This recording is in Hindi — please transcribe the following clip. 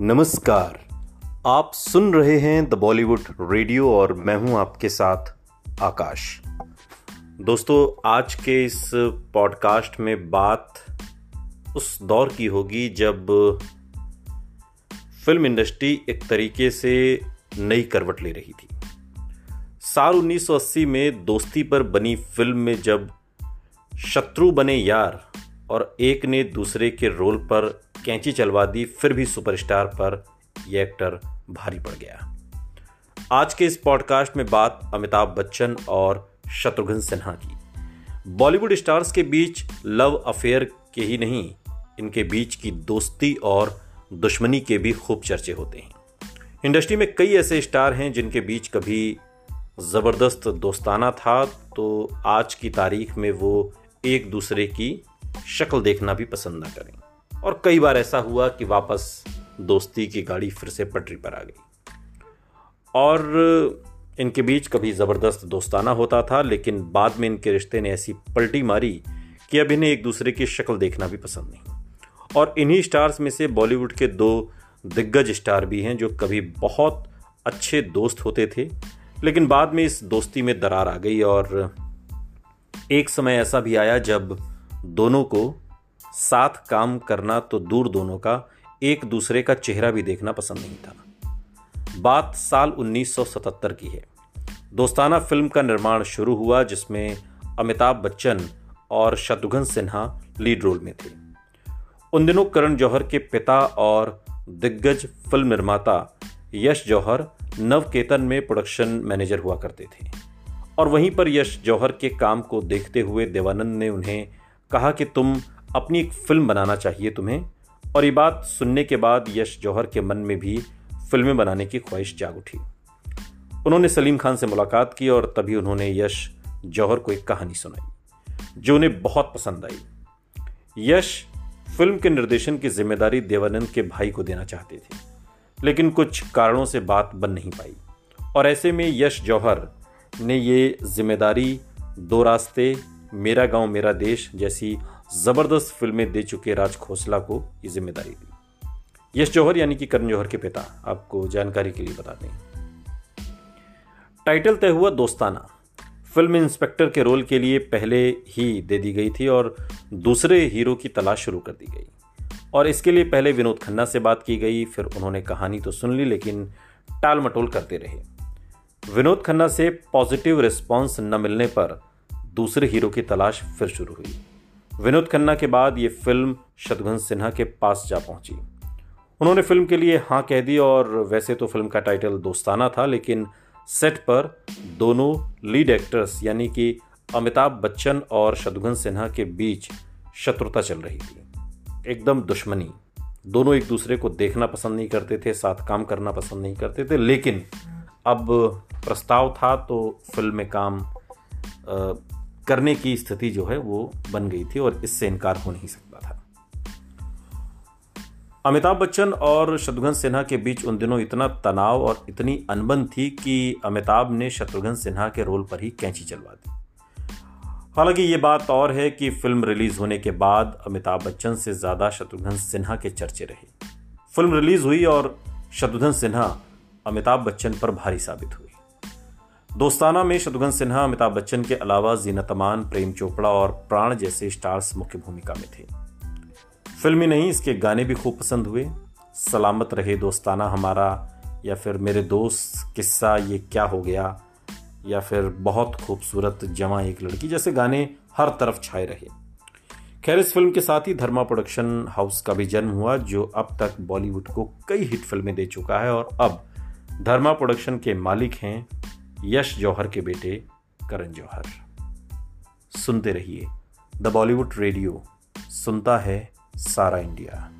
नमस्कार। आप सुन रहे हैं द बॉलीवुड रेडियो और मैं हूँ आपके साथ आकाश। दोस्तों, आज के इस पॉडकास्ट में बात उस दौर की होगी जब फ़िल्म इंडस्ट्री एक तरीके से नई करवट ले रही थी। साल 1980 में दोस्ती पर बनी फ़िल्म में जब शत्रु बने यार और एक ने दूसरे के रोल पर कैंची चलवा दी, फिर भी सुपरस्टार पर यह एक्टर भारी पड़ गया। आज के इस पॉडकास्ट में बात अमिताभ बच्चन और शत्रुघ्न सिन्हा की। बॉलीवुड स्टार्स के बीच लव अफेयर के ही नहीं, इनके बीच की दोस्ती और दुश्मनी के भी खूब चर्चे होते हैं। इंडस्ट्री में कई ऐसे स्टार हैं जिनके बीच कभी ज़बरदस्त दोस्ताना था तो आज की तारीख में वो एक दूसरे की शक्ल देखना भी पसंद ना करें। और कई बार ऐसा हुआ कि वापस दोस्ती की गाड़ी फिर से पटरी पर आ गई। और इनके बीच कभी ज़बरदस्त दोस्ताना होता था, लेकिन बाद में इनके रिश्ते ने ऐसी पलटी मारी कि अब इन्हें एक दूसरे की शक्ल देखना भी पसंद नहीं। और इन्हीं स्टार्स में से बॉलीवुड के दो दिग्गज स्टार भी हैं जो कभी बहुत अच्छे दोस्त होते थे, लेकिन बाद में इस दोस्ती में दरार आ गई और एक समय ऐसा भी आया जब दोनों को साथ काम करना तो दूर दोनों का, एक दूसरे का चेहरा भी देखना पसंद नहीं था। बात साल 1977 की है। दोस्ताना फ़िल्म का निर्माण शुरू हुआ जिसमें अमिताभ बच्चन और शत्रुघ्न सिन्हा लीड रोल में थे। उन दिनों करण जौहर के पिता और दिग्गज फ़िल्म निर्माता यश जौहर नवकेतन में प्रोडक्शन मैनेजर हुआ करते थे। और वहीं पर यश जौहर के काम को देखते हुए देवानंद ने उन्हें कहा कि तुम अपनी एक फ़िल्म बनाना चाहिए तुम्हें, और ये बात सुनने के बाद यश जौहर के मन में भी फ़िल्में बनाने की ख्वाहिश जाग उठी। उन्होंने सलीम खान से मुलाकात की और तभी उन्होंने यश जौहर को एक कहानी सुनाई, जो उन्हें बहुत पसंद आई। यश फ़िल्म के निर्देशन की ज़िम्मेदारी देवानंद के भाई को देना चाहते थे, लेकिन कुछ कारणों से बात बन नहीं पाई, और ऐसे में यश जौहर ने ये ज़िम्मेदारी दो रास्ते मेरा गाँव, मेरा देश जैसी ज़बरदस्त फ़िल्में दे चुके राज खोसला को ये ज़िम्मेदारी। दी यश जौहर यानी कि करण जौहर के पिता, आपको जानकारी के लिए बता दें। टाइटल तय हुआ दोस्ताना। फ़िल्म इंस्पेक्टर के रोल के लिए पहले ही दे दी गई थी और दूसरे हीरो की तलाश शुरू कर दी गई। और इसके लिए पहले विनोद खन्ना से बात की गई, फिर उन्होंने कहानी तो सुन ली, लेकिन टाल मटोल करते रहे। विनोद खन्ना से पॉजिटिव रिस्पांस न मिलने पर दूसरे हीरो की तलाश फिर शुरू हुई। विनोद खन्ना के बाद ये फ़िल्म शत्रुघ्न सिन्हा के पास जा पहुँची। उन्होंने फ़िल्म के लिए हाँ कह दी और वैसे तो फ़िल्म का टाइटल दोस्ताना था, लेकिन सेट पर दोनों लीड एक्टर्स यानी कि अमिताभ बच्चन और शत्रुघ्न सिन्हा के बीच शत्रुता चल रही थी। एकदम दुश्मनी। दोनों एक दूसरे को देखना पसंद नहीं करते थे, साथ काम करना पसंद नहीं करते थे, लेकिन अब प्रस्ताव था तो फ़िल्म में काम करने की स्थिति जो है वो बन गई थी और इससे इनकार हो नहीं सकता था। अमिताभ बच्चन और शत्रुघ्न सिन्हा के बीच उन दिनों इतना तनाव और इतनी अनबन थी कि अमिताभ ने शत्रुघ्न सिन्हा के रोल पर ही कैंची चलवा दी। हालाँकि ये बात और है कि फ़िल्म रिलीज़ होने के बाद अमिताभ बच्चन से ज़्यादा शत्रुघ्न सिन्हा के चर्चे रहे। फ़िल्म रिलीज़ हुई और शत्रुघ्न सिन्हा अमिताभ बच्चन पर भारी साबित हुई दोस्ताना में शत्रुघ्न सिन्हा, अमिताभ बच्चन के अलावा जीनत अमान, प्रेम चोपड़ा और प्राण जैसे स्टार्स मुख्य भूमिका में थे। फ़िल्म ही नहीं, इसके गाने भी खूब पसंद हुए। सलामत रहे दोस्ताना हमारा, या फिर मेरे दोस्त, किस्सा ये क्या हो गया? या फिर बहुत खूबसूरत जमा एक लड़की जैसे गाने हर तरफ़ छाए रहे। खैर, इस फ़िल्म के साथ ही धर्मा प्रोडक्शन हाउस का भी जन्म हुआ, जो अब तक बॉलीवुड को कई हिट फ़िल्में दे चुका है। और अब धर्मा प्रोडक्शन के मालिक हैं यश जौहर के बेटे करण जौहर। सुनते रहिए द बॉलीवुड रेडियो, सुनता है सारा इंडिया।